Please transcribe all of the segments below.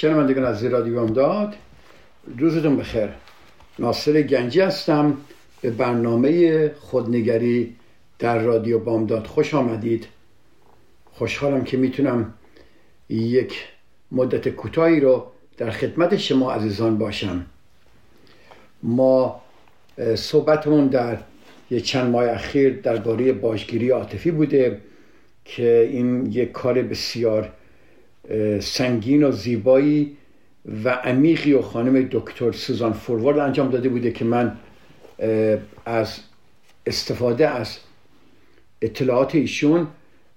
شنوندگان از رادیو داد روزتون بخیر. ناصر گنجی هستم. به برنامه خودنگری در رادیو بامداد خوش آمدید. خوشحالم که می‌تونم یک مدت کوتاهی رو در خدمت شما عزیزان باشم. ما صحبتمون در یک چند ماه اخیر درباره باشگیری عاطفی بوده که این یک کار بسیار سنگین و زیبایی و عمیقی و خانم دکتر سوزان فوروارد انجام داده بوده که من از استفاده از اطلاعات ایشون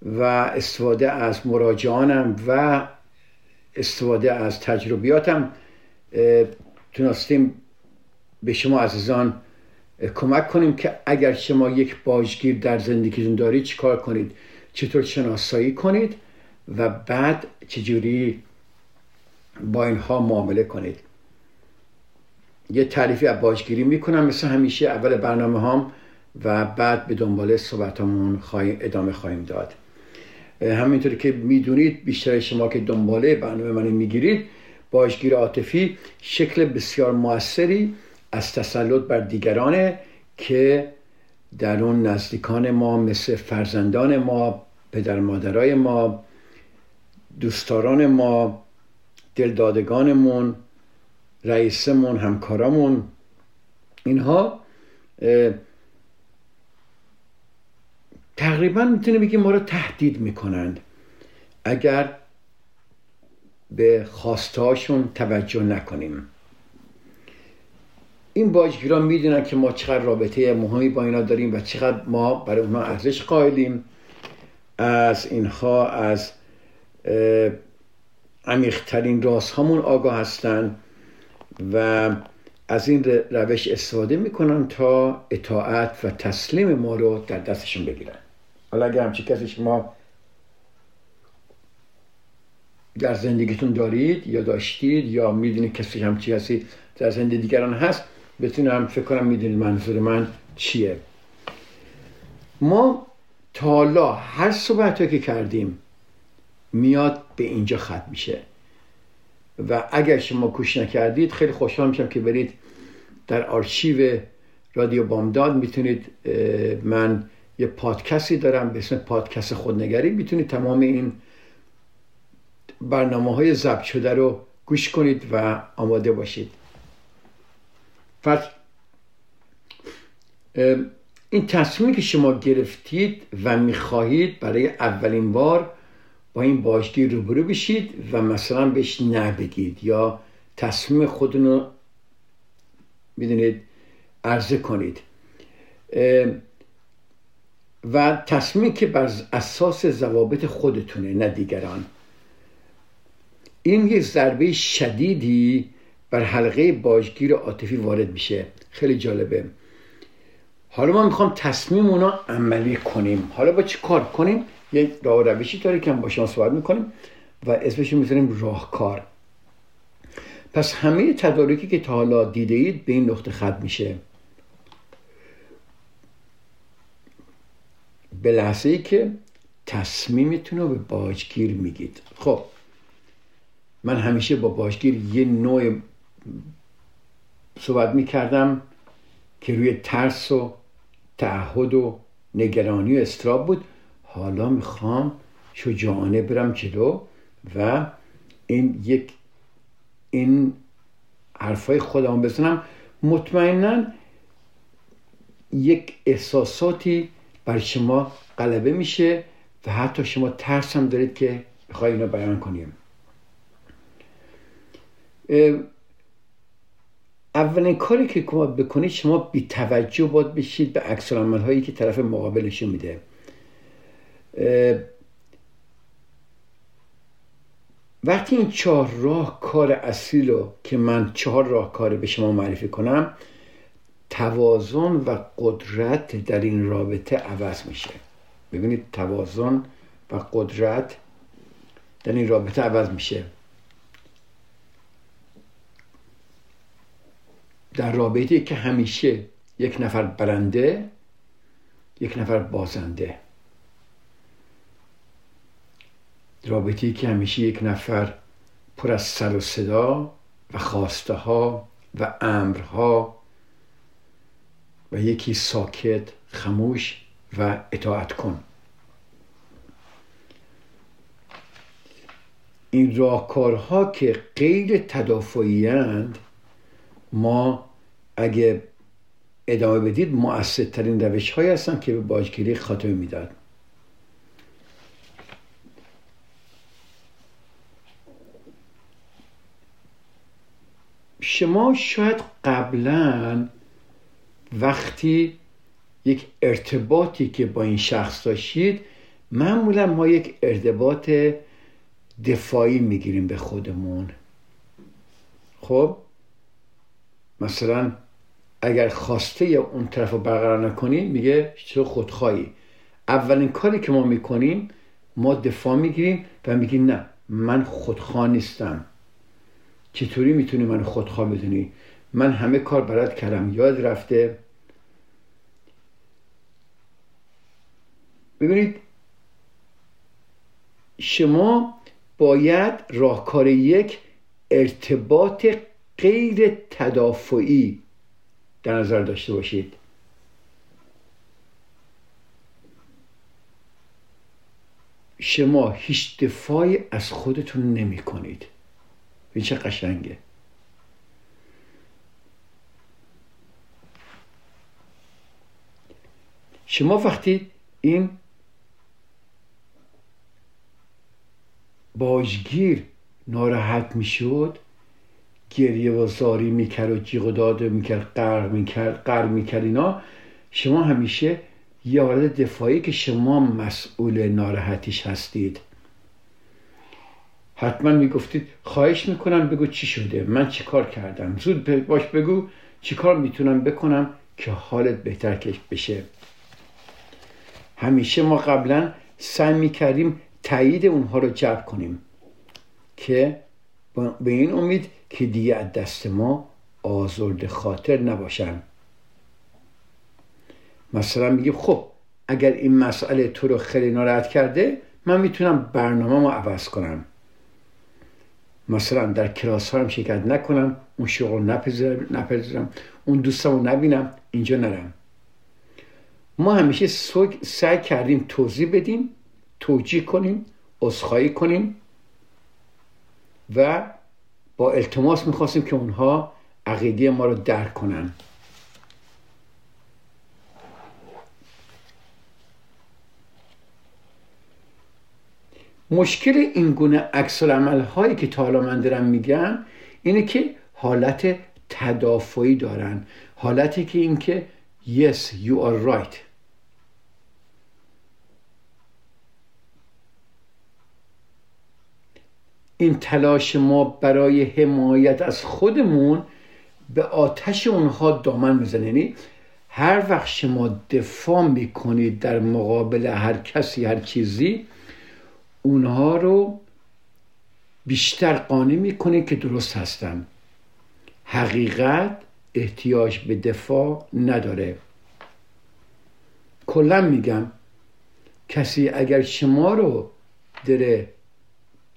و استفاده از مراجعانم و استفاده از تجربیاتم تونستیم به شما عزیزان کمک کنیم که اگر شما یک باجگیر در زندگیتون دارید چیکار کنید؟ چطور شناسایی کنید؟ و بعد چجوری با اینها معامله کنید. یه تعریفی از باجگیری می‌کنم مثل همیشه اول برنامه هام و بعد به دنبال صحبتمون ادامه خواهیم داد. همینطوری که می‌دونید بیشتر شما که دنباله برنامه من می‌گیرید باجگیر عاطفی شکل بسیار موثری از تسلط بر دیگرانه که در اون نزدیکان ما مثل فرزندان ما پدر مادرای ما دوستداران ما دلدادگانمون رئیسمون همکارامون اینها تقریبا می‌تونه بگیم ما رو تهدید می‌کنند. اگر به خواستهاشون توجه نکنیم. این باجگیران می‌دونن که ما چقدر رابطه مهمی با اینا داریم و چقدر ما برای اونها ارزش قائلیم. از اینها از عمیقترین راست همون آگاه هستن و از این روش استفاده می‌کنن تا اطاعت و تسلیم ما رو در دستشون بگیرن. حالا اگر همچی کسی شما در زندگیتون دارید یا داشتید یا می‌دونید کسی همچی کسی در زندگی دیگران هست بتونم فکر کنم می‌دونید منظور من چیه. ما تا حالا هر صحبت که کردیم میاد به اینجا ختم میشه. و اگر شما کوش نکردید خیلی خوشحال میشم که برید در آرشیو رادیو بامداد. می‌تونید من یه پادکستی دارم به اسم پادکست خودنگری. می‌تونید تمام این برنامه های ضبط شده رو گوش کنید و آماده باشید. پس این تصمیمی که شما گرفتید و می‌خواهید برای اولین بار با این باشگیر روبرو بشید و مثلا بهش نبگید یا تصمیم خودتون رو می‌دونید عرضه کنید. و تصمیمی که بر اساس ضوابط خودتونه نه دیگران. این یک ضربه شدیدی بر حلقه باجگیر عاطفی وارد میشه. خیلی جالبه. حالا ما می‌خوام تصمیم اونا عملی کنیم. حالا با چی کار کنیم؟ یک راه روشی داره که با شما صحبت می‌کنیم و اسمش می‌ذاریم راهکار. پس همه تدارکی که تا حالا دیده اید به این نقطه ختم میشه. به لحظه ای که تصمیمتون رو به باجگیر میگید. خب من همیشه با باجگیر یه نوع صحبت می‌کردم که روی ترس و تعهد و نگرانی و استراب بود. حالا می‌خوام شجاعانه برم جلو و این یک این حرفای خودم بزنم. مطمئنا یک احساساتی بر شما غلبه میشه و حتی شما ترس هم دارید که بخوای اینو بیان کنیم. اولین کاری که بکنید شما بی توجه باید بشید به عکس هایی که طرف مقابلشون میده. وقتی این چهار راه کار اصلی رو که من چهار راه کار به شما معرفی کنم توازن و قدرت در این رابطه عوض میشه. ببینید توازن و قدرت در این رابطه عوض میشه. در رابطه که همیشه یک نفر برنده یک نفر بازنده. رابطه که همیشه یک نفر پر از سر و صدا و خواسته ها و امرها و یکی ساکت خموش و اطاعت کن. این راهکارها که غیر تدافعی ما اگه ادامه بدید مؤثرترین روش های هستن که به باجگیری خاتمه می‌داد شما شاید قبلا وقتی یک ارتباطی که با این شخص داشتید معمولا ما یک ارتباط دفاعی می‌گیریم به خودمون. خب؟ مثلا اگر خواسته اون طرف رو برقرار نکنیم میگه چه خودخواهی. اولین کاری که ما می‌کنیم ما دفاع می‌گیریم و میگیم نه من خودخواه نیستم. چطوری می‌تونی من خودخواه بدونی؟ من همه کار برات کردم. یاد رفته. ببینید شما باید راهکار یک ارتباط غیر تدافعی در نظر داشته باشید. شما هیچ دفاعی از خودتون نمی کنید این چه قشنگه. شما وقتی این باجگیر ناراحت می‌شد گریه و زاری می‌کرد و جیغ و داده می‌کرد قرق می‌کرد قرق می‌کرد اینا شما همیشه یه حالت دفاعی که شما مسئول ناراحتیش هستید. حتما می‌گفتید خواهش می‌کنم بگو چی شده. من چی کار کردم؟ زود باش بگو چی کار می‌تونم بکنم که حالت بهتر بشه. همیشه ما قبلا سعی می‌کردیم تایید اونها رو جلب کنیم که به این امید که دیگه از دست ما آزرد خاطر نباشن. مثلا میگیم خب اگر این مسئله تو رو خیلی ناراحت کرده من می‌تونم برنامه ما عوض کنم. مثلا در کلاس ها هم شرکت نکنم اون شغل نپذیرم اون دوستم رو نبینم اینجا نرم. ما همیشه سعی کردیم توضیح بدیم توجیه کنیم عذرخواهی کنیم و با التماس می‌خواستیم که اونها عقیده ما رو درک کنن. مشکل این گونه عکس هایی که تا حالا من دارم میگم اینه که حالت تدافعی دارن. حالتی که اینکه yes you are right. این تلاش ما برای حمایت از خودمون به آتش اونها دامن می‌زنه. یعنی هر وقت شما دفاع می‌کنید در مقابل هر کسی هر چیزی اونها رو بیشتر قانع می‌کنید که درست هستن. حقیقت احتیاج به دفاع نداره. کلا میگم کسی اگر شما رو داره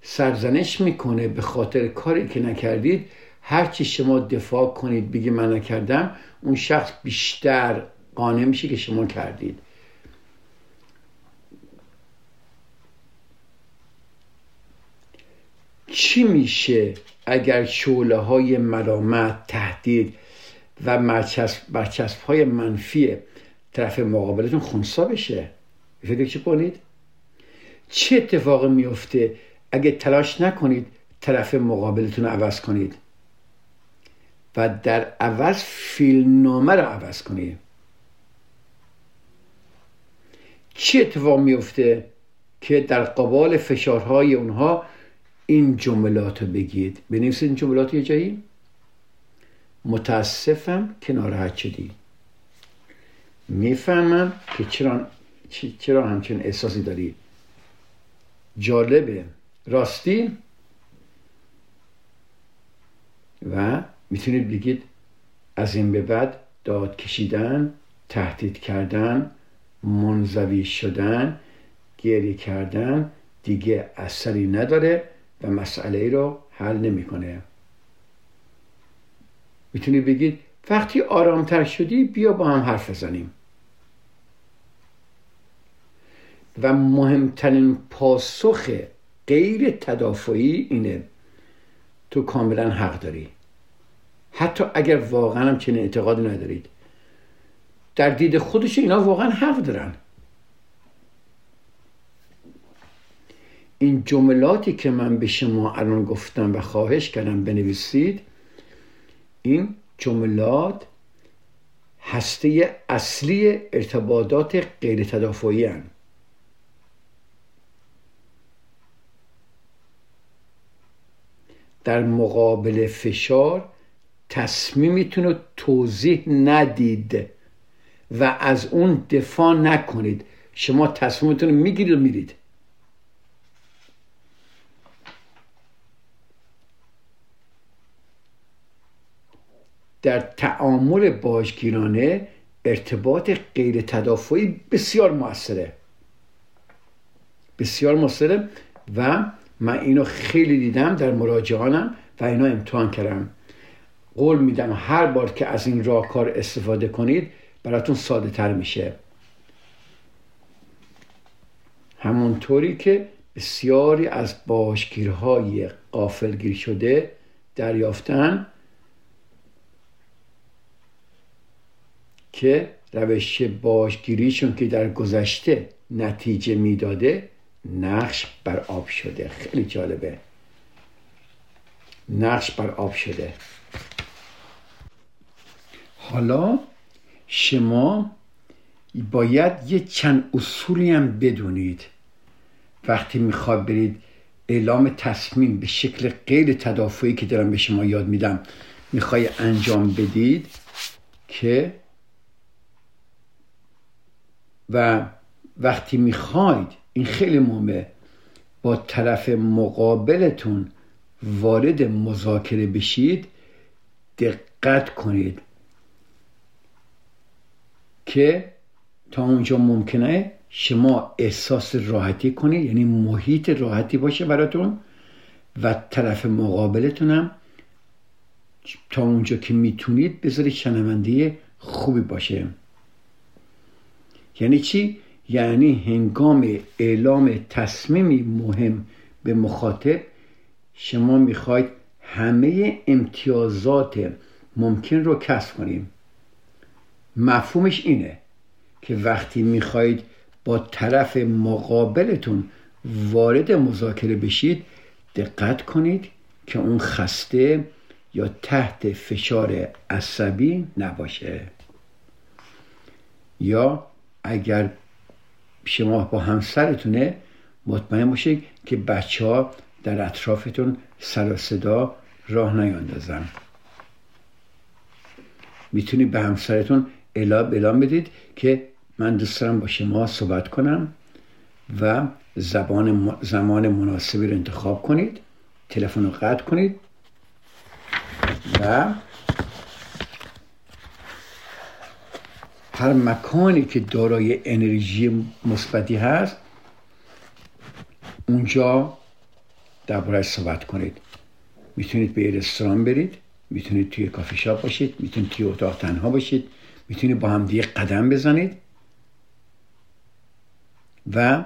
سرزنش می‌کنه به خاطر کاری که نکردید هرچی شما دفاع کنید بگی من نکردم اون شخص بیشتر قانع میشه که شما کردید. چی میشه اگر شعله های ملامت تهدید و برچسب های منفی طرف مقابلتون خونسا بشه؟ فکر چی کنید؟ چه اتفاقی میفته اگه تلاش نکنید طرف مقابلتون رو عوض کنید؟ و در عوض فیلمنامه رو عوض کنی چی اتفاق میفته که در قبال فشارهای اونها این جملات رو بگید. بنویسید این جملات یه جایی. متاسفم که ناراحت شدی می‌فهمم که چرا چرا همچین احساسی داری. جالبه. راستی؟ و می‌تونید بگید از این به بعد داد کشیدن تهدید کردن منزوی شدن گریه کردن دیگه اثری نداره. و مسئله رو حل نمی‌کنه. می‌تونید بگید وقتی آرامتر شدی بیا با هم حرف بزنیم. و مهمترین پاسخ غیر تدافعی اینه تو کاملا حق داری. حتی اگر واقعا هم چنین اعتقادی ندارید. در دید خودش اینا واقعا حق دارن. این جملاتی که من به شما الان گفتم و خواهش کردم بنویسید این جملات هسته اصلی ارتباطات غیر تدافعی هن. در مقابل فشار تصمیمیتون رو توضیح ندید و از اون دفاع نکنید شما تصمیمتون رو می‌گیرید و میرید در تعامل باشگیرانه ارتباط غیر تدافعی بسیار موثره. بسیار موثره و من اینو خیلی دیدم در مراجعانم و اینا امتحان کردم قول میدم هر بار که از این راهکار استفاده کنید براتون ساده تر میشه. همونطوری که بسیاری از باشگیرهای قافلگیر شده دریافتن که روش باشگیریشون که در گذشته نتیجه می‌داده نقش بر آب شده. خیلی جالبه. نقش بر آب شده. حالا شما باید یه چند اصولی هم بدونید. وقتی می‌خواد برید اعلام تصمیم به شکل غیر تدافعی که دارم به شما یاد میدم می‌خوای انجام بدید که و وقتی می‌خواید این خیلی مهمه با طرف مقابلتون وارد مذاکره بشید دقت کنید که تا اونجا ممکنه شما احساس راحتی کنید یعنی محیط راحتی باشه براتون و طرف مقابلتون هم تا اونجا که می‌تونید بذارید شنونده خوبی باشه. یعنی چی؟ یعنی هنگام اعلام تصمیمی مهم به مخاطب شما می‌خواید همه امتیازات ممکن رو کسب کنیم مفهومش اینه که وقتی می‌خواهید با طرف مقابلتون وارد مذاکره بشید دقت کنید که اون خسته یا تحت فشار عصبی نباشه یا اگر شما با همسرتونه مطمئن باشید که بچه ها در اطرافتون سر و صدا راه نیاندازن می‌تونید به همسرتون اعلام بدید که من دوست دارم با شما صحبت کنم و زبان زمان مناسبی رو انتخاب کنید تلفن رو قطع کنید و هر مکانی که دارای انرژی مثبتی هست اونجا دربارهش صحبت کنید. می‌تونید به رستوران برید می‌تونید توی کافی شاپ باشید می‌تونید توی اتاق تنها باشید می‌تونید با هم دیگه قدم بزنید و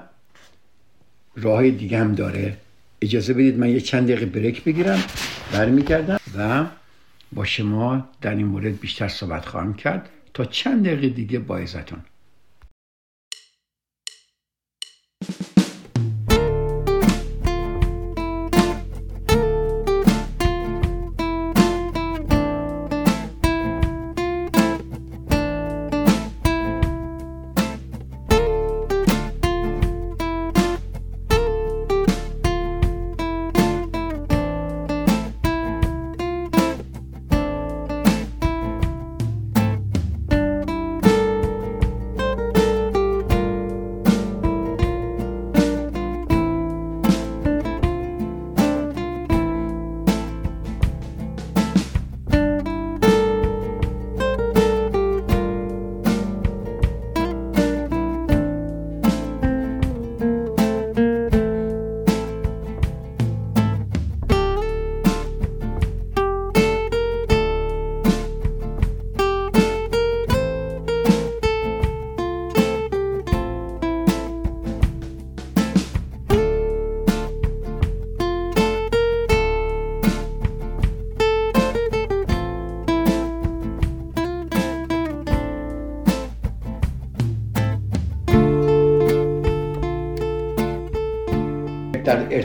راه دیگه هم داره. اجازه بدید من یه چند دقیقه بریک بگیرم برمیگردم و با شما در این مورد بیشتر صحبت خواهم کرد. تا چند دقیقه دیگه با ازتون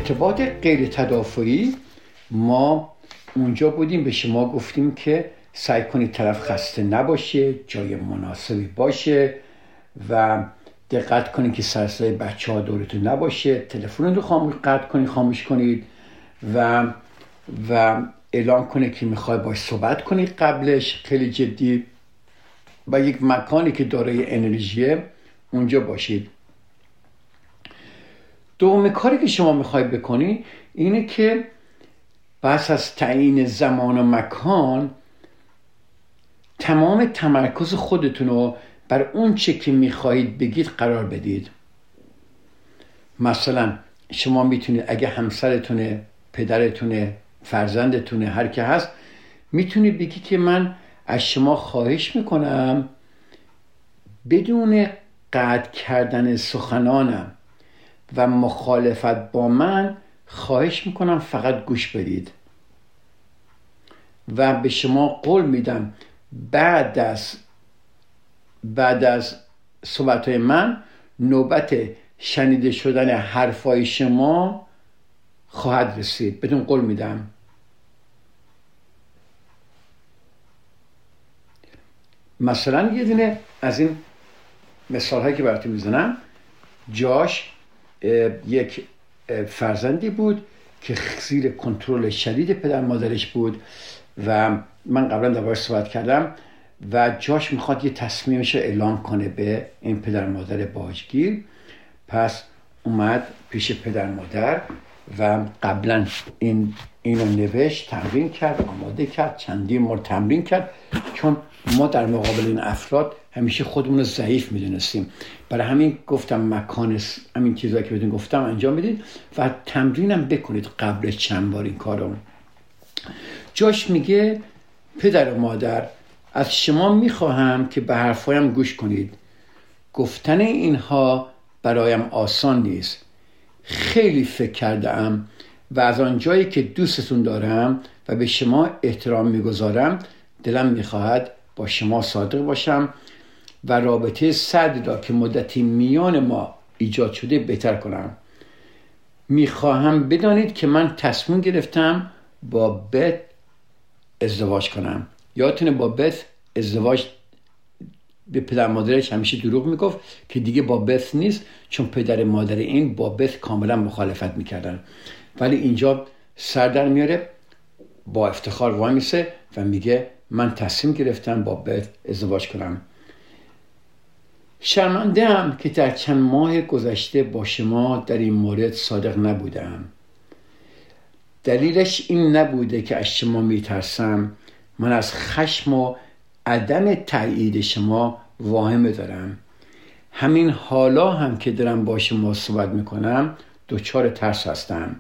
ارتباط غیر تدافعی ما اونجا بودیم به شما گفتیم که سعی کنید طرف خسته نباشه جای مناسبی باشه و دقت کنید که سرسای بچه ها دورتون نباشه تلفن رو خاموش قطع کنید خاموش کنید و و اعلام کنه که می‌خواد باش صحبت کنید قبلش خیلی جدی و یک مکانی که دارای انرژیه اونجا باشید. دوم کاری که شما می‌خواید بکنی اینه که پس از تعیین زمان و مکان تمام تمرکز خودتون رو بر اون چه که می‌خواهید بگید قرار بدید. مثلا شما می‌تونید اگه همسرتونه پدرتونه فرزندتونه هر که هست می‌تونید بگی که من از شما خواهش می‌کنم بدون قطع کردن سخنانم. و مخالفت با من خواهش می‌کنم فقط گوش بدید. و به شما قول میدم بعد از بعد از صحبت من نوبت شنیده شدن حرفای شما خواهد رسید. بدون قول میدم. مثلا یه دونه از این مثال هایی که براتون می‌زنم. جاش یک فرزندی بود که زیر کنترل شدید پدر مادرش بود و من قبلا دربارش صحبت کردم و جاش می‌خواد یه تصمیمش رو اعلام کنه به این پدر مادر باجگیر. پس اومد پیش پدر مادر و قبلا این اینو نوشت تمرین کرد آماده کرد چندین مورد تمرین کرد چون ما در مقابل این افراد همیشه خودمون رو ضعیف می‌دونستیم. برای همین گفتم مکان همین چیزهایی که بدون گفتم انجام بدید و تمرینم بکنید قبل چند بار این کارو. جاش میگه پدر و مادر از شما می‌خواهم که به حرفایم گوش کنید. گفتن اینها برایم آسان نیست. خیلی فکر کرده و از آنجایی که دوستتون دارم و به شما احترام می‌گذارم دلم می‌خواهد با شما صادق باشم و رابطه سردی را که مدتی میان ما ایجاد شده بهتر کنم. می‌خواهم بدانید که من تصمیم گرفتم با بت ازدواج کنم. یادتونه با بت ازدواج به پدر مادرش همیشه دروغ می‌گفت که دیگه با بث نیست چون پدر مادر این با بث کاملا مخالفت می‌کردن. ولی اینجا سر در میاره با افتخار وای میسه و میگه من تصمیم گرفتم با بث ازدواج کنم. شرمنده هم که در چند ماه گذشته با شما در این مورد صادق نبودم. دلیلش این نبوده که از شما میترسم. من از خشم و عدم تایید شما واهمه دارم. همین حالا هم که دارم با شما صحبت می‌کنم دچار ترس هستم.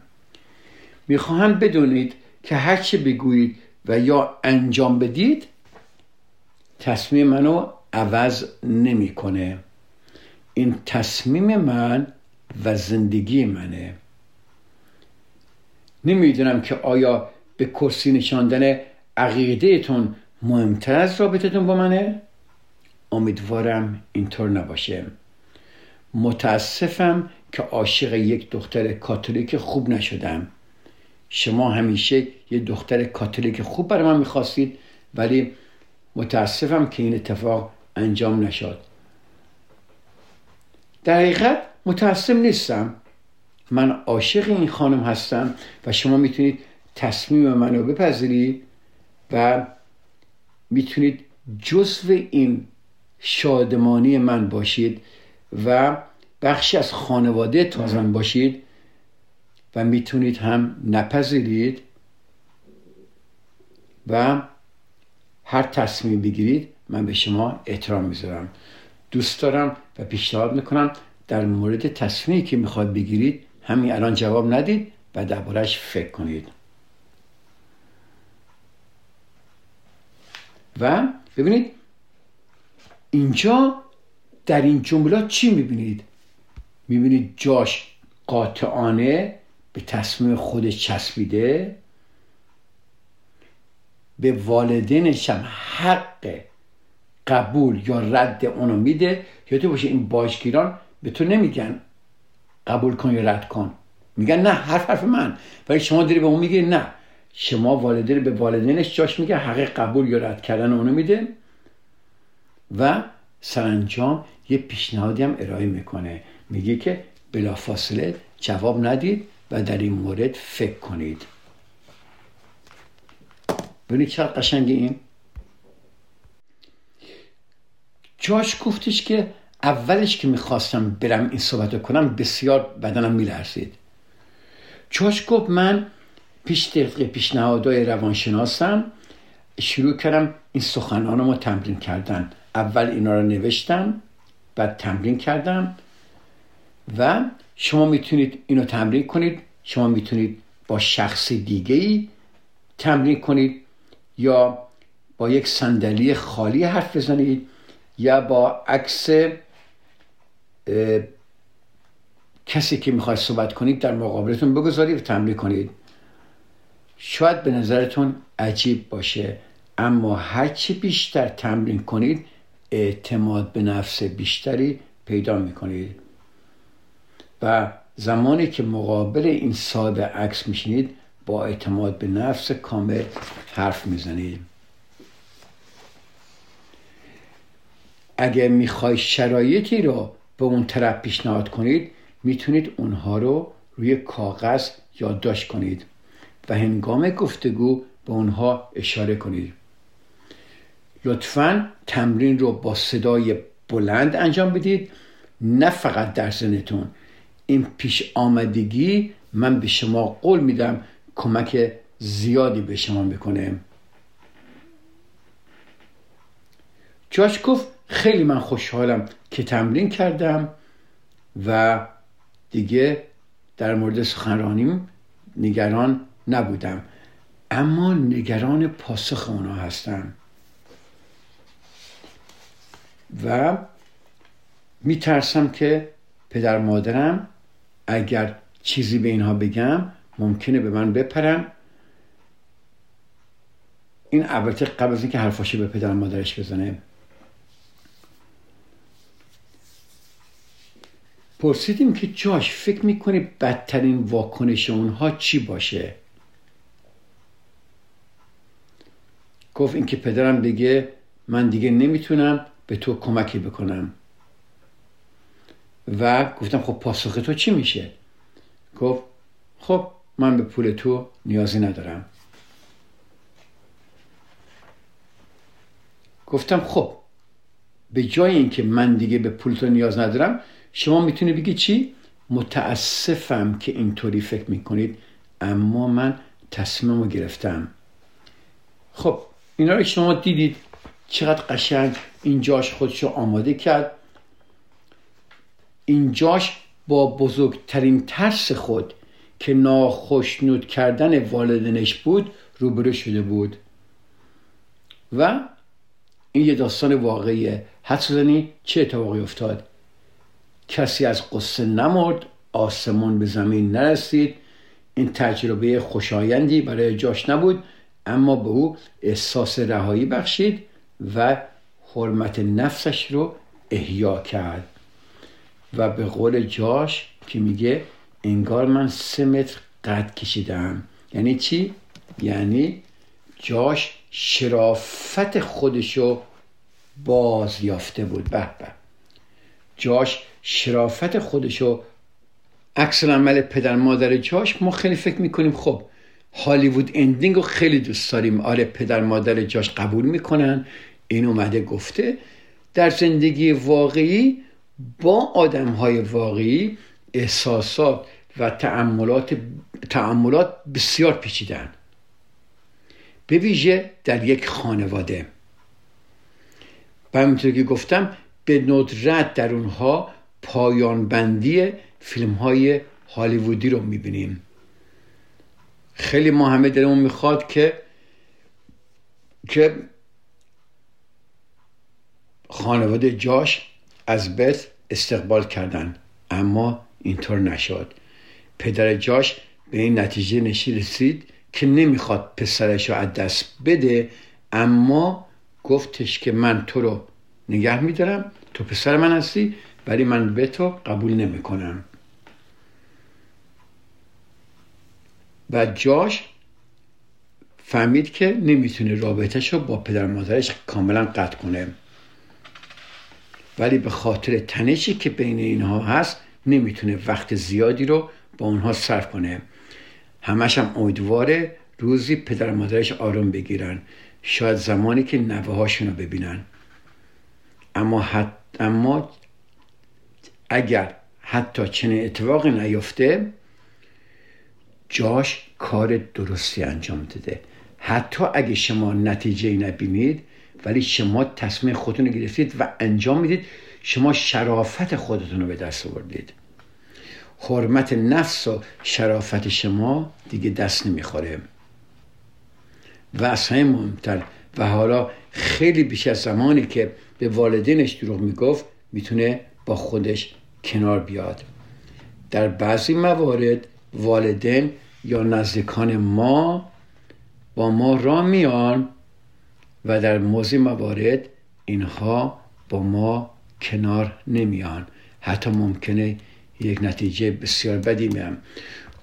می‌خواهم بدونید که هرچه بگویید و یا انجام بدید تصمیم منو عوض نمی‌کنه. این تصمیم من و زندگی منه. نمی‌دونم که آیا به کرسی نشاندن عقیدهتون مهمتر از رابطتون با منه؟ امیدوارم اینطور نباشه. متاسفم که عاشق یک دختر کاتولیک خوب نشدم. شما همیشه یه دختر کاتولیک خوب برای من می‌خواستید ولی متاسفم که این اتفاق انجام نشد. در حقیقت متاسف نیستم. من عاشق این خانم هستم و شما می‌تونید تصمیم منو بپذیرید و می‌تونید جزو این شادمانی من باشید و بخشی از خانواده تازن باشید و می‌تونید هم نپذیرید و هر تصمیم بگیرید من به شما احترام می‌ذارم. دوست دارم و پیشنهاد می‌کنم در مورد تصمیمی که می‌خواد بگیرید همین الان جواب ندید و دربارهش فکر کنید. و ببینید اینجا در این جملات چی می‌بینید؟ می‌بینید جاش قاطعانه به تصمیم خودش چسبیده. به والدینش هم حق قبول یا رد اونو میده یادت باشه این باشگیران به تو نمیگن قبول کن یا رد کن. میگن نه حرف حرف من. ولی شما داری به اون میگی نه. شما والدین به والدینش جاش میگه حق قبول یا رد کردن اونو میده و سرانجام یه پیشنهادی هم ارائه می‌کنه. میگه که بلافاصله جواب ندید و در این مورد فکر کنید. ببینید چقدر قشنگه این. جاش گفتش که اولش که می‌خواستم برم این صحبت کنم بسیار بدنم میلرزید. جاش گفت من پیش طبق پیشنهادهای روانشناسم شروع کردم این سخنان رو تمرین کردن. اول اینا رو نوشتم بعد تمرین کردم و شما می‌تونید اینو تمرین کنید. شما می‌تونید با شخص دیگه ای تمرین کنید یا با یک صندلی خالی حرف بزنید. یا با عکس کسی که می‌خواید صحبت کنید در مقابلتون بگذارید و تمرین کنید. شاید به نظرتون عجیب باشه اما هرچی بیشتر تمرین کنید اعتماد به نفس بیشتری پیدا می‌کنید. و زمانی که مقابل این ساده عکس میشینید با اعتماد به نفس کامل حرف می‌زنید. اگر می‌خوای شرایطی رو به اون طرف پیشنهاد کنید می‌تونید اونها رو روی کاغذ یادداشت کنید و هنگام گفتگو به اونها اشاره کنید. لطفا تمرین رو با صدای بلند انجام بدید. نه فقط در زنتون این پیش آمدگی من به شما قول میدم کمک زیادی به شما می‌کنه. جاش گفت خیلی من خوشحالم که تمرین کردم و دیگه در مورد سخنرانیم نگران نبودم. اما نگران پاسخ اونا هستم و میترسم که پدر مادرم اگر چیزی به اینها بگم ممکنه به من بپرن. این البته قبل از اینکه حرفاشو به پدر مادرش بزنه پرسیدیم که جاش فکر می‌کنه بدترین واکنش اونها چی باشه؟ گفت اینکه پدرم بگه من دیگه نمی‌تونم به تو کمکی بکنم. و گفتم خب پاسخ تو چی میشه؟ گفت خب من به پول تو نیازی ندارم. گفتم خب به جای اینکه من دیگه به پول تو نیاز ندارم شما می‌تونی بگی چی؟ متاسفم که اینطوری فکر می‌کنید اما من تصمیم رو گرفتم. خب اینا رو شما دیدید چقدر قشنگ اینجاش خودشو آماده کرد. اینجاش با بزرگترین ترس خود که ناخشنود کردن والدینش بود روبرو شده بود. و این یه داستان واقعیه. حدس چه اتفاقی افتاد؟ کسی از قصه نمرد آسمان به زمین نرسید. این تجربه خوشایندی برای جاش نبود اما به او احساس رهایی بخشید و حرمت نفسش رو احیا کرد. و به قول جاش که میگه انگار من سه متر قد کشیدم. یعنی چی؟ یعنی جاش شرافت خودشو باز یافته بود. به به. جاش شرافت خودشو عکس عمل پدر مادر جاش ما خیلی فکر می‌کنیم خب هالیوود اندینگ رو خیلی دوست داریم. آره پدر مادر جاش قبول می‌کنن. این اومده گفته در زندگی واقعی با آدم های واقعی احساسات و تعملات, تعملات بسیار پیچیدن به ویژه در یک خانواده. و همینطور که گفتم به ندرت در اونها پایان بندی فیلم های هالیوودی رو می‌بینیم. خیلی ما همه دلمون می‌خواد که که خانواده جاش از بث استقبال کردن. اما اینطور نشد. پدر جاش به این نتیجه نشی رسید که نمی‌خواد پسرش رو از دست بده اما گفتش که من تو رو نگه میدارم تو پسر من هستی ولی من به تو قبول نمی‌کنم. و جاش فهمید که نمی‌تونه رابطهش رو با پدر مادرش کاملا قطع کنه. ولی به خاطر تنشی که بین اینها هست نمی‌تونه وقت زیادی رو با اونها صرف کنه. همش هم امیدواره روزی پدر مادرش آروم بگیرن. شاید زمانی که نوه هاشون رو ببینن. اما, حت... اما اگر حتی چنین اتفاقی نیفته جاش کار درستی انجام داده. حتی اگه شما نتیجه نبینید ولی شما تصمیم خودتون رو گرفتید و انجام می‌دید شما شرافت خودتون رو به دست آوردید. حرمت نفس و شرافت شما دیگه دست نمی‌خوره. و همه مهمتر و حالا خیلی بیش از زمانی که به والدینش دروغ می‌گفت می‌تونه با خودش کنار بیاد. در بعضی موارد والدین یا نزدیکان ما با ما را میان و در موضوع موارد اینها با ما کنار نمیان. حتی ممکنه یک نتیجه بسیار بدی میام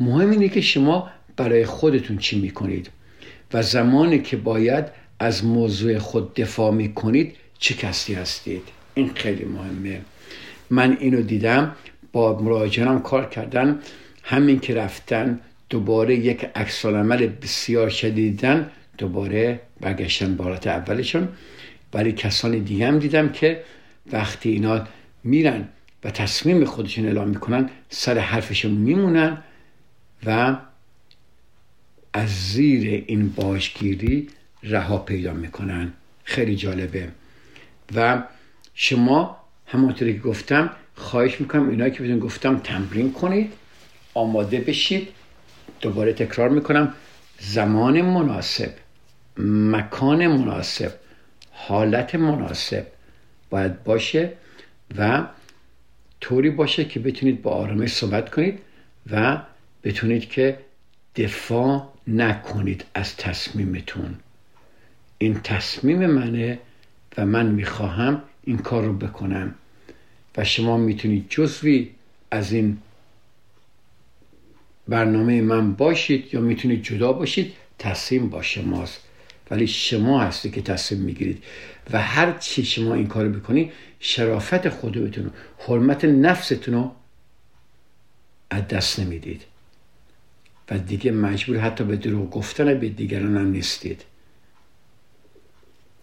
مهم اینه که شما برای خودتون چی می‌کنید و زمانی که باید از موضوع خود دفاع می‌کنید چه کسی هستید. این خیلی مهمه. من اینو دیدم با مراجعانم کار کردن همین که رفتن دوباره یک عکس عمل بسیار شدیدن دوباره برگشتن بالات اولشون. ولی کسان دیگه هم دیدم که وقتی اینا میرن و تصمیم خودشون اعلام می‌کنن سر حرفشون میمونن و از زیر این باشگیری رها پیدا می‌کنن. خیلی جالبه. و شما همونطوری که گفتم خواهش می‌کنم اینا که بهتون گفتم تمرین کنید آماده بشید. دوباره تکرار می‌کنم زمان مناسب مکان مناسب حالت مناسب باید باشه و طوری باشه که بتونید با آرامش صحبت کنید و بتونید که دفاع نکنید از تصمیمتون. این تصمیم منه و من می‌خواهم این کار رو بکنم. و شما می‌تونید جزوی از این برنامه من باشید یا می‌تونید جدا باشید تصمیم با شماست. ولی شما هستی که تصمیم می‌گیرید. و هر چی شما این کار بکنید شرافت خودتون حرمت نفستون رو از دست نمی‌دید. و دیگه مجبور حتی به دروغ گفتن به دیگران هم نیستید.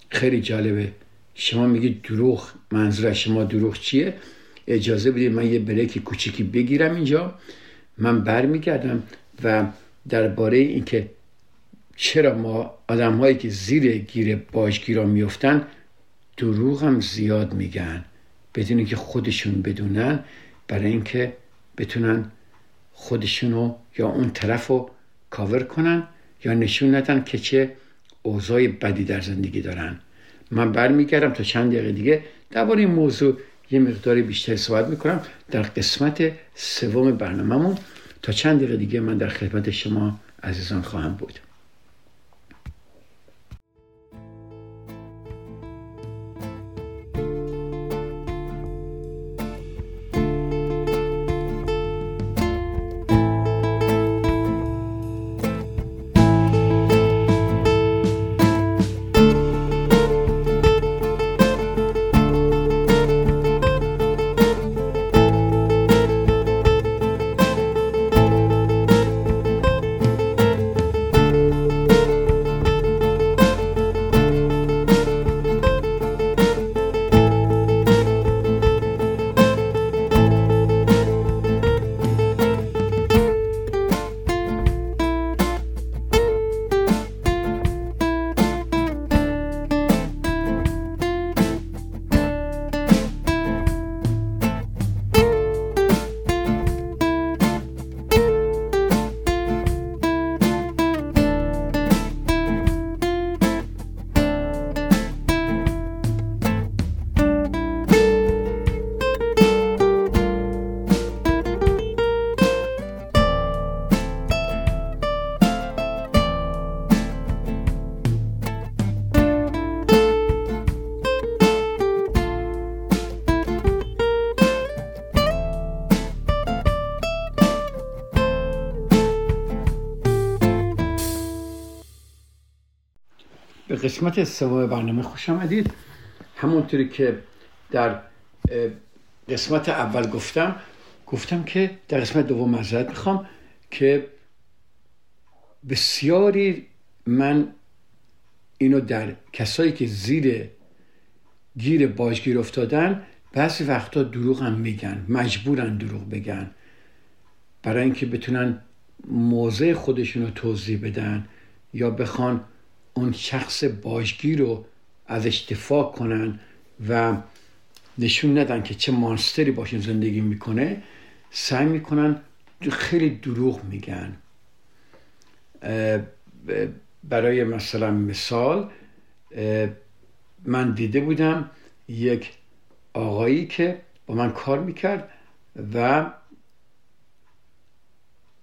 خیلی جالبه. شما میگید دروغ منظور شما دروغ چیه؟ اجازه بدید من یه بریک کوچیکی بگیرم اینجا. من برمیگردم و درباره اینکه چرا ما آدم هایی که زیر گیر باشگیرا میفتن دروغ هم زیاد میگن. بدون که خودشون بدونن برای اینکه بتونن خودشونو یا اون طرف رو کاور کنن یا نشون ندن که چه اوضاع بدی در زندگی دارن. من برمیگردم تا چند دقیقه دیگه درباره این موضوع یه مقداری بیشتر صحبت می‌کنم در قسمت سوم برنامهمون. تا چند دقیقه دیگه من در خدمت شما عزیزان خواهم بود. قسمت سوم برنامه خوش آمدید. همونطوری که در قسمت اول گفتم گفتم که در قسمت دوم مذارت می‌خوام که بسیاری من اینو در کسایی که زیر گیر باجگیر افتادن بعضی وقتا دروغ هم میگن مجبورن دروغ بگن. برای اینکه بتونن موضع خودشون رو توضیح بدن یا بخوان اون شخص باجگیر رو ازش دفاع کنن و نشون ندن که چه مانستری باشون زندگی می‌کنه سعی می‌کنن خیلی دروغ میگن. برای مثلا مثال من دیده بودم یک آقایی که با من کار می‌کرد و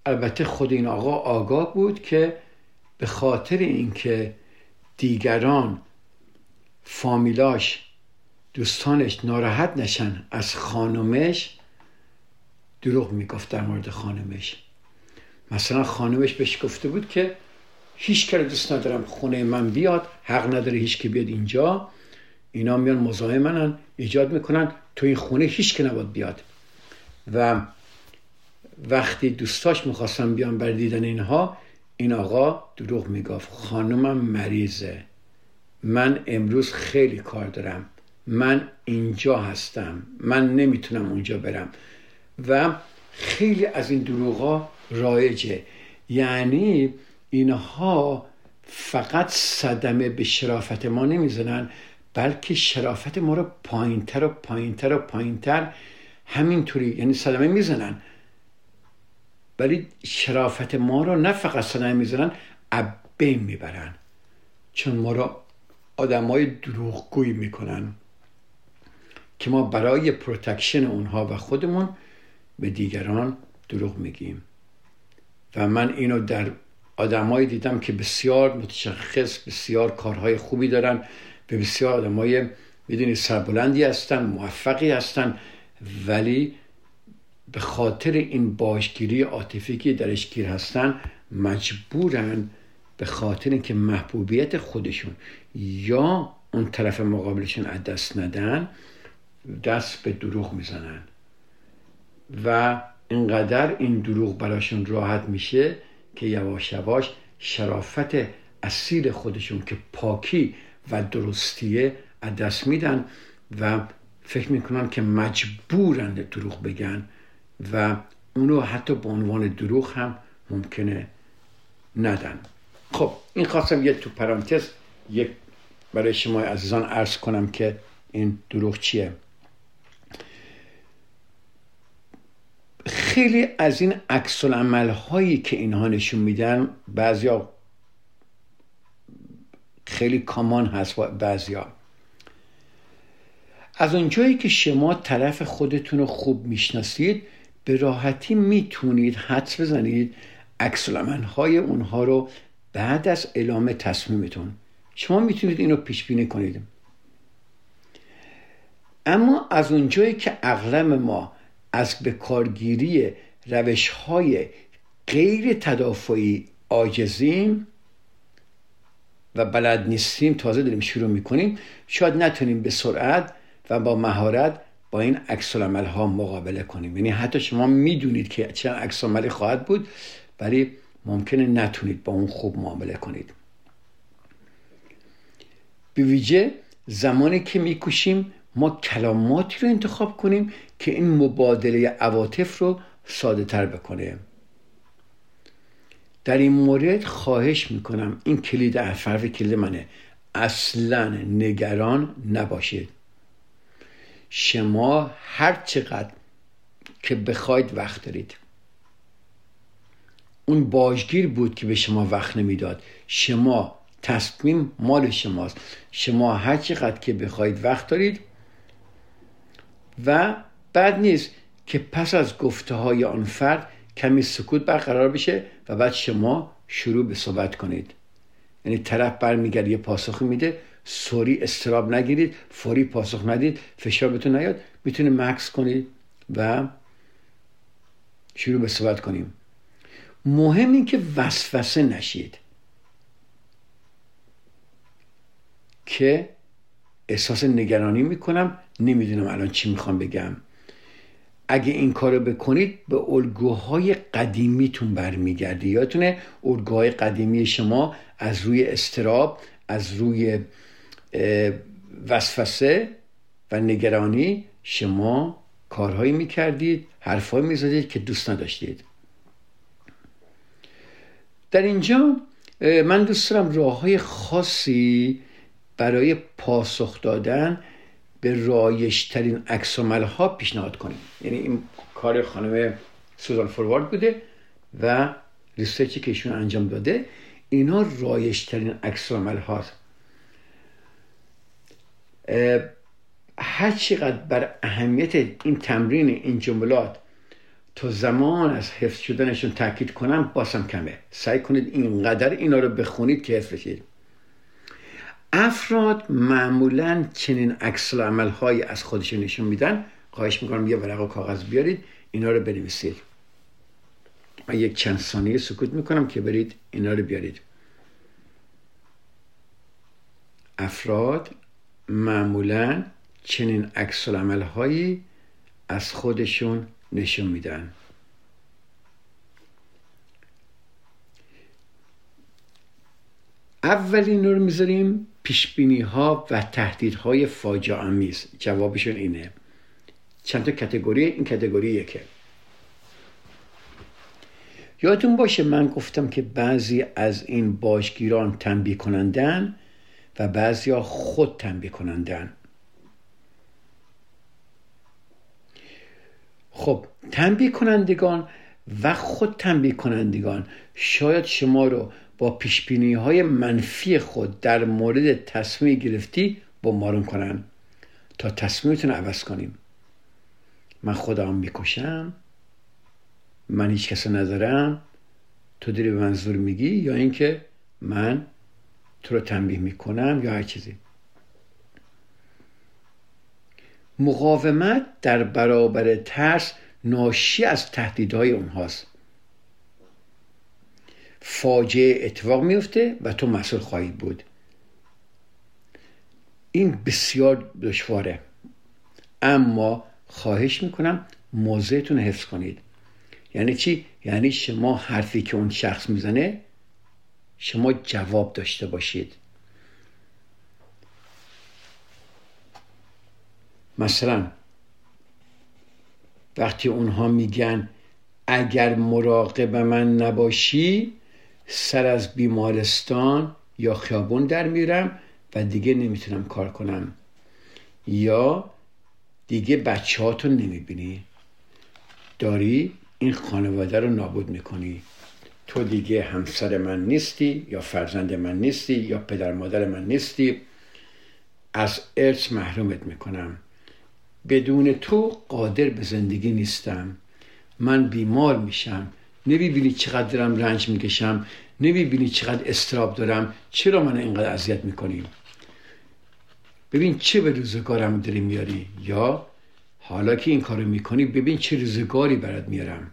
البته خود این آقا آگاه بود که به خاطر اینکه دیگران فامیلاش دوستانش ناراحت نشن از خانمش دروغ می‌گفت در مورد خانمش. مثلا خانمش بهش گفته بود که هیچ دوست ندارم خونه من بیاد حق نداره هیچ که بیاد اینجا. اینا میان مزاحمنن ایجاد می‌کنن. تو این خونه هیچ که نباید بیاد. و وقتی دوستاش می‌خواستن بیان بر دیدن اینها این آقا دروغ می‌گفت. خانمم مریضه. من امروز خیلی کار دارم. من اینجا هستم. من نمی‌تونم اونجا برم. و خیلی از این دروغا رایجه. یعنی اینها فقط صدمه به شرافت ما نمی‌زنن بلکه شرافت ما رو پایینتر و پایینتر و پایینتر همینطوری یعنی صدمه می‌زنن. ولی شرافت ما رو نه فقط صدمه می‌زنن از بین می‌برن. چون ما رو آدمای دروغگویی می‌کنن. که ما برای protection اونها و خودمون به دیگران دروغ میگیم. و من اینو در آدمایی دیدم که بسیار متشخص بسیار کارهای خوبی دارن به بسیار آدمای می‌دونی سربلندی هستن موفقی هستن. ولی به خاطر این باشگیری عاطفی که درش گیر هستن مجبورن به خاطر اینکه محبوبیت خودشون یا اون طرف مقابلشون از دست ندن دست به دروغ می‌زنن. و اینقدر این دروغ براشون راحت میشه که یواش یواش شرافت اصیل خودشون که پاکی و درستیه از دست میدن و فکر می‌کنن که مجبورن دروغ بگن. و اونو حتی به عنوان دروغ هم ممکنه ندن. خب این خواستم یه تو پرانتز یک برای شما عزیزان عرض کنم که این دروغ چیه. خیلی از این عکس هایی که اینها نشون میدن بعضیا خیلی کامان هست بعضیا. از اونجایی که شما طرف خودتون رو خوب می‌شناسید به راحتی می‌تونید حدس بزنید عکس های اونها رو بعد از اعلام تصمیمتون. شما می‌تونید اینو پیش بینی کنید. اما از اونجایی که اغلب ما از بکارگیری روش های غیر تدافعی آجزیم و بلد نیستیم تازه داریم شروع می‌کنیم شاید نتونیم به سرعت و با مهارت این عکس ها مقابله کنیم. یعنی حتی شما می‌دونید که چه عکس عملی خواهد بود ولی ممکنه نتونید با اون خوب معامله کنید. به ویژه زمانی که میکوشیم ما کلاماتی رو انتخاب کنیم که این مبادله عواطف رو ساده تر بکنه. در این مورد خواهش می‌کنم این کلید حرف کلید منه اصلا نگران نباشید. شما هر چقدر که بخواید وقت دارید. اون باجگیر بود که به شما وقت نمی‌داد. شما تصمیم مال شماست. شما هر چقدر که بخواید وقت دارید. و بعد نیست که پس از گفته های آن فرد کمی سکوت برقرار بشه و بعد شما شروع به صحبت کنید. یعنی طرف برمیگرد یه پاسخ میده. سوری استراب نگیرید فوری پاسخ ندید فشار بهتون نیاد. می‌تونه مکس کنید و شروع به صحبت کنیم. مهم این که وسوسه نشید. که احساس نگرانی می‌کنم نمی‌دونم الان چی می‌خوام بگم. اگه این کارو بکنید به الگوهای قدیمیتون برمیگرده یادتونه الگوهای قدیمی شما از روی استراب از روی وسوسه و نگرانی شما کارهایی می‌کردید حرفهایی می‌زدید که دوست نداشتید. در اینجا من دوست دارم راه خاصی برای پاسخ دادن به رایشترین عکس ها پیشنهاد کنیم. یعنی این کار خانم سوزان فوروارد بوده و ریسرچی که ایشون انجام داده اینا رایشترین عکس هاست هر چقدر بر اهمیت این تمرین این جملات تا زمان از حفظ شدنشون تاکید کنم باسم کمه. سعی کنید اینقدر اینا رو بخونید که حفظ بشید افراد معمولا چنین عکس عمل هایی از خودشون نشون میدن. خواهش می‌کنم یه ورق و کاغذ بیارید اینا رو بنویسید. من یک چند ثانیه سکوت می‌کنم که برید اینا رو بیارید. افراد معمولا چنین عکس هایی از خودشون نشون میدن. اولین رو می‌ذاریم پیشبینی ها و تهدیدهای فاجعه آمیز جوابشون اینه. چند تا کتگوری؟ این کتگوری یکه. یادتون باشه من گفتم که بعضی از این باشگیران تنبیه کنندن و بعضی ها خود تنبیه کنندن خب تنبیه کنندگان و خود تنبیه کنندگان شاید شما رو با پیشبینی های منفی خود در مورد تصمیم گرفتی بمبارون کنن. تا تصمیمتون عوض کنیم. من خودم می‌کشم. من هیچ کس ندارم تو داری به منظور میگی یا اینکه من تو رو تنبیه می‌کنم یا هر چیزی. مقاومت در برابر ترس ناشی از تهدیدهای اونهاست. فاجعه اتفاق میفته و تو مسئول خواهی بود. این بسیار دشواره. اما خواهش می‌کنم موضعتون حفظ کنید. یعنی چی؟ یعنی شما حرفی که اون شخص می‌زنه شما جواب داشته باشید. مثلا وقتی اونها میگن اگر مراقب من نباشی سر از بیمارستان یا خیابون در میرم و دیگه نمی‌تونم کار کنم. یا دیگه بچه نمی‌بینی. داری این خانواده رو نابود می‌کنی. تو دیگه همسر من نیستی یا فرزند من نیستی یا پدر مادر من نیستی؟ از ارث محرومت می‌کنم. بدون تو قادر به زندگی نیستم. من بیمار میشم. نمی‌بینی چقدر دارم رنج می‌کشم. نمی‌بینی چقدر استراب دارم. چرا من اینقدر اذیت می‌کنیم ببین چه به روزگارم داری میاری یا حالا که این کارو می‌کنی ببین چه روزگاری برات میارم.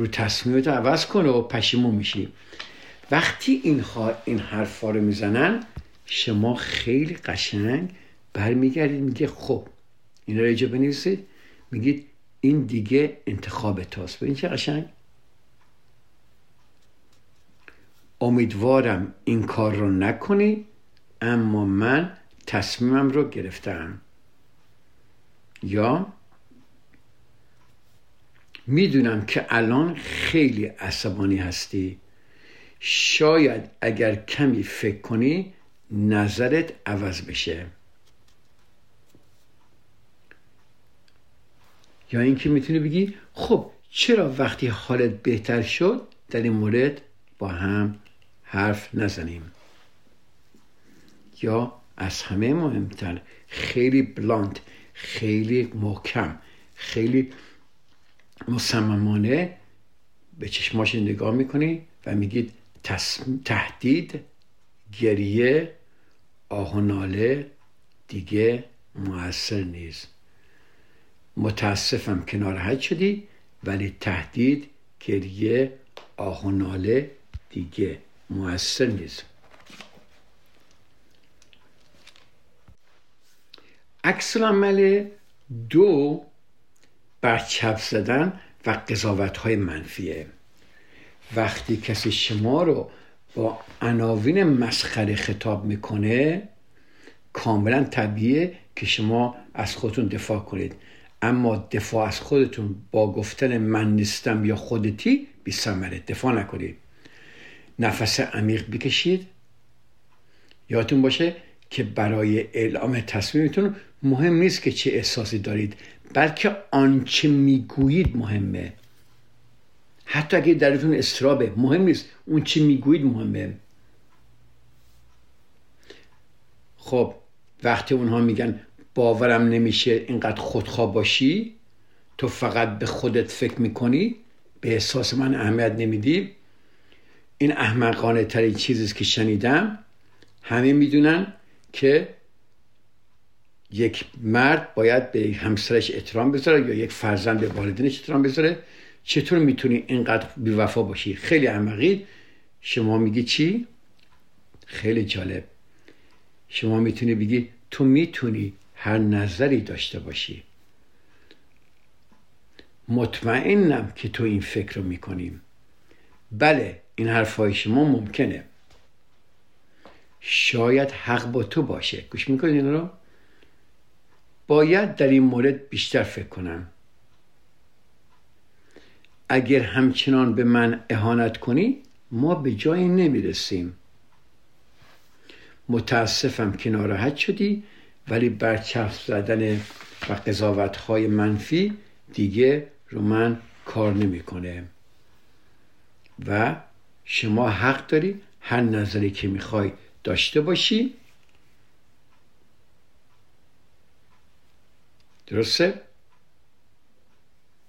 رو تصمیمت عوض کن و پشیمون میشی. وقتی این, این حرفا رو می‌زنن شما خیلی قشنگ برمیگردید میگه خب این رو بنویسید میگید این دیگه انتخاب تاست. ببین چه قشنگ؟ امیدوارم این کار رو نکنی اما من تصمیمم رو گرفتم. یا می‌دونم که الان خیلی عصبانی هستی. شاید اگر کمی فکر کنی نظرت عوض بشه. یا اینکه می‌تونی بگی خب چرا وقتی حالت بهتر شد در این مورد با هم حرف نزنیم؟ یا از همه مهمتر خیلی بلاند خیلی محکم خیلی مصممانه به چشماش نگاه می‌کنی و میگید تهدید گریه آه و ناله دیگه موثر نیست. متاسفم کنار حد شدی ولی تهدید گریه آه و ناله دیگه موثر نیست. عکس عمل دو برچپ زدن و قضاوت های منفیه. وقتی کسی شما رو با عناوین مسخره خطاب می‌کنه کاملا طبیعه که شما از خودتون دفاع کنید. اما دفاع از خودتون با گفتن من نیستم یا خودتی بی سمره دفاع نکنید. نفس عمیق بکشید. یادتون باشه که برای اعلام تصمیمتون مهم نیست که چه احساسی دارید. بلکه آنچه می‌گویید مهمه. حتی اگه درتون استرابه مهم نیست اون چی می‌گویید مهمه. خب وقتی اونها میگن باورم نمیشه اینقدر خودخواه باشی تو فقط به خودت فکر می‌کنی به احساس من اهمیت نمیدی. این احمقانه ترین چیزی که شنیدم. همه می‌دونن که یک مرد باید به همسرش احترام بذاره یا یک فرزند به والدینش احترام بذاره. چطور می‌تونی اینقدر بیوفا باشی؟ خیلی احمقی شما میگی چی؟ خیلی جالب. شما می‌تونی بگی تو می‌تونی هر نظری داشته باشی. مطمئنم که تو این فکر رو می‌کنیم بله این حرفهای شما ممکنه. شاید حق با تو باشه. گوش می‌کنید این رو؟ باید در این مورد بیشتر فکر کنم. اگر همچنان به من اهانت کنی ما به جایی نمی‌رسیم. متاسفم که ناراحت شدی ولی برچف زدن و قضاوت های منفی دیگه رو من کار نمی‌کنه. و شما حق داری هر نظری که می‌خوای داشته باشی. درسته؟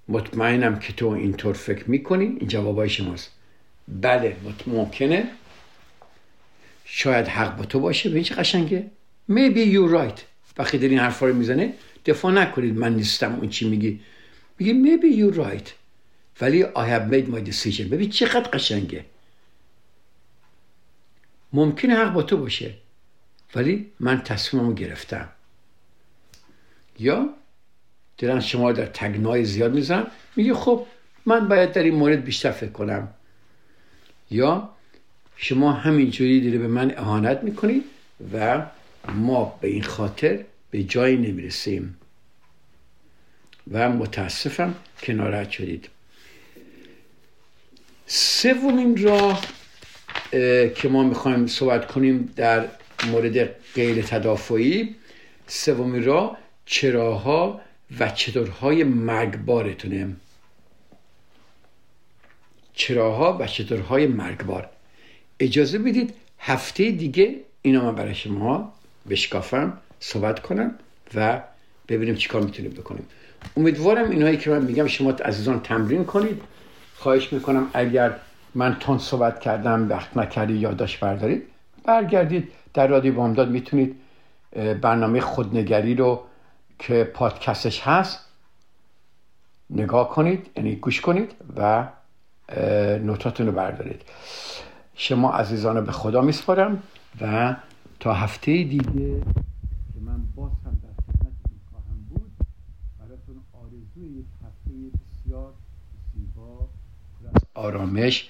مطمئنم که تو اینطور فکر می‌کنی. این جوابای شماست. بله ممکنه. شاید حق با تو باشه. به چه قشنگه. Maybe you're right. وقتی در این حرفا رو می‌زنه دفاع نکنید. من نیستم. اون چی میگی؟ میگی maybe you're right. ولی I have made my decision. ببین چقدر قشنگه. ممکنه حق با تو باشه. ولی من تصمیممو گرفتم. یا دلن شما در تگنای زیاد میزن میگه خب من باید در این مورد بیشتر فکر کنم. یا شما همینجوری دیده به من اهانت می‌کنید و ما به این خاطر به جایی نمی‌رسیم. و متاسفم که ناراحت شدید. سومین راه که ما می‌خوایم صحبت کنیم در مورد غیر تدافعی. سومین راه چراها و چطورهای مرگبارتونه. چراها و چطورهای مرگبار. اجازه بدید هفته دیگه اینا من برای شما بشکافم صحبت کنم و ببینیم چیکار می‌تونیم بکنیم. امیدوارم اینهایی که من میگم شما عزیزان تمرین کنید. خواهش می‌کنم اگر من تون صحبت کردم وقت نکردی یادداشت بردارید برگردید. در رادیو بامداد می‌تونید برنامه خودنگری رو که پادکستش هست نگاه کنید یعنی گوش کنید و نوتاتون رو بردارید. شما عزیزان به خدا میسپارم و تا هفته دیگه که من باز هم در خدمتتون خواهم بود براتون آرزوی یک هفته بسیار زیبا آرامش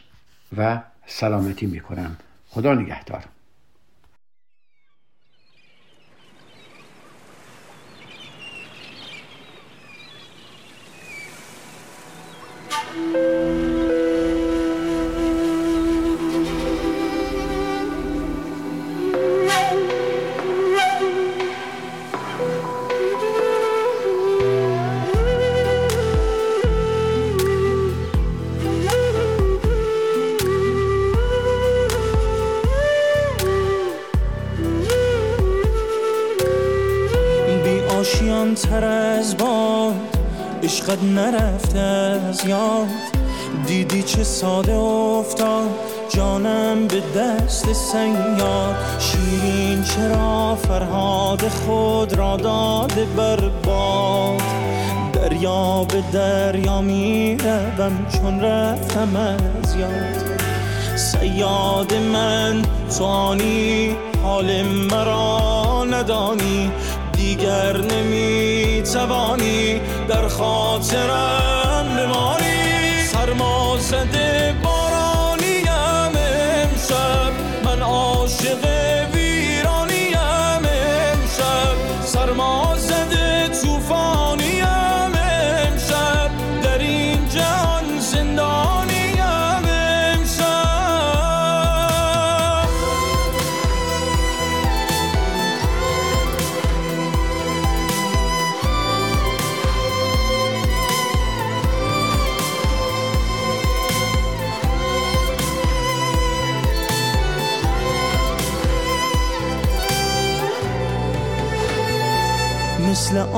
و سلامتی می‌کنم. خدا نگهدار. عشقت نرفته از یاد. دیدی چه ساده افتاد. جانم به دست سیاد. شیرین چرا فرهاد خود را داده بر باد. دریا به دریا می چون رفتم از یاد. سیاد من توانی حال مرا ندانی. دیگر نمی توانی در خاطرم بمانی. سرما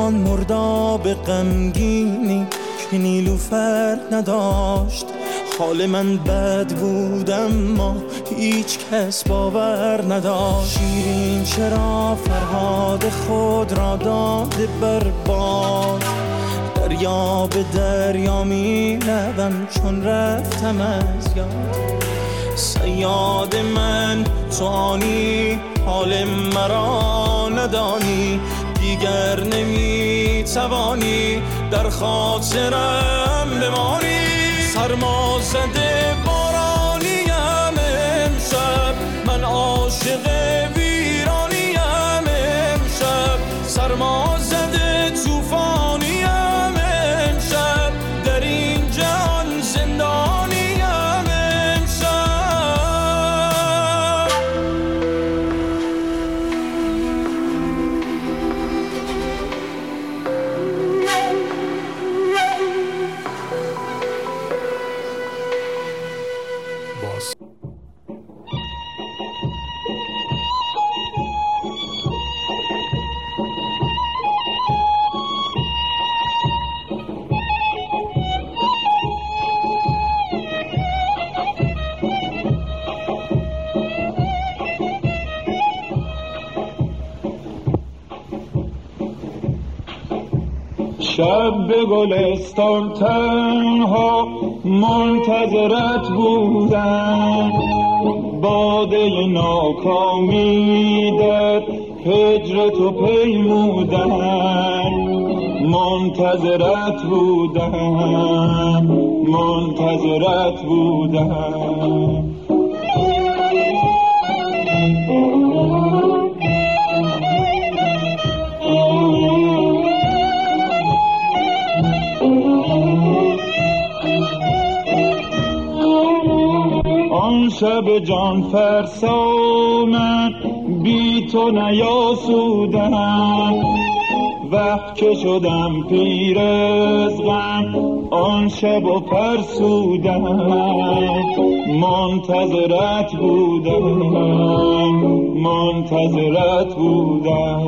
آن مرداب غمگینی که نیلوفر نداشت. حال من بد بود اما هیچ کس باور نداشت. شیرین چرا فرهاد خود را داده بر باد. دریا به دریا می روم چون رفتم از یاد. سیاد من تو حال مرا ندانی. دیگر نمی توانی در خاطرم بمانی. سرما زده بارانیم امشب. من عاشق شب به گلستان تنها منتظرت بودم. باده ناکامیدت هجر تو پیمودم منتظرت بودم منتظرت بودم. شب جان فرسا من بی تو نیاسودم. وقت که شدم پیر از غم آن شب و فرسودم. منتظرت بودم منتظرت بودم.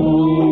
بودم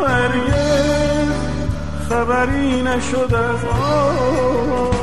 هرگز خبری نشد از آن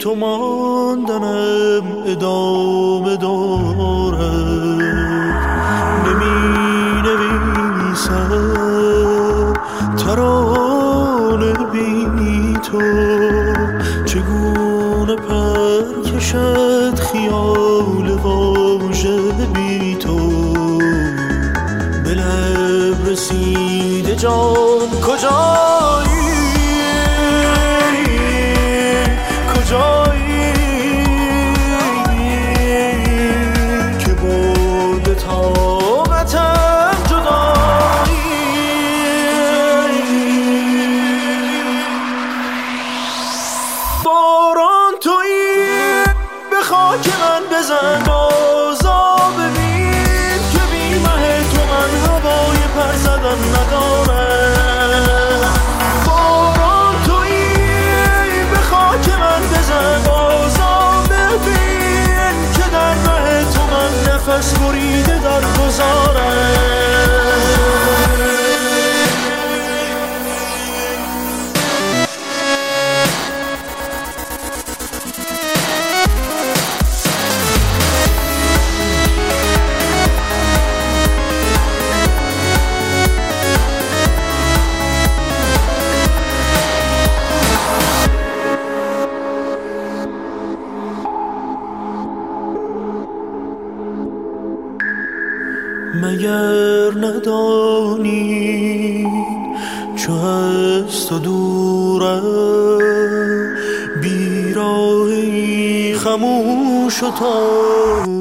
تو ماندنم ادامه دارد. نمی نویسم. ترانه بیراهی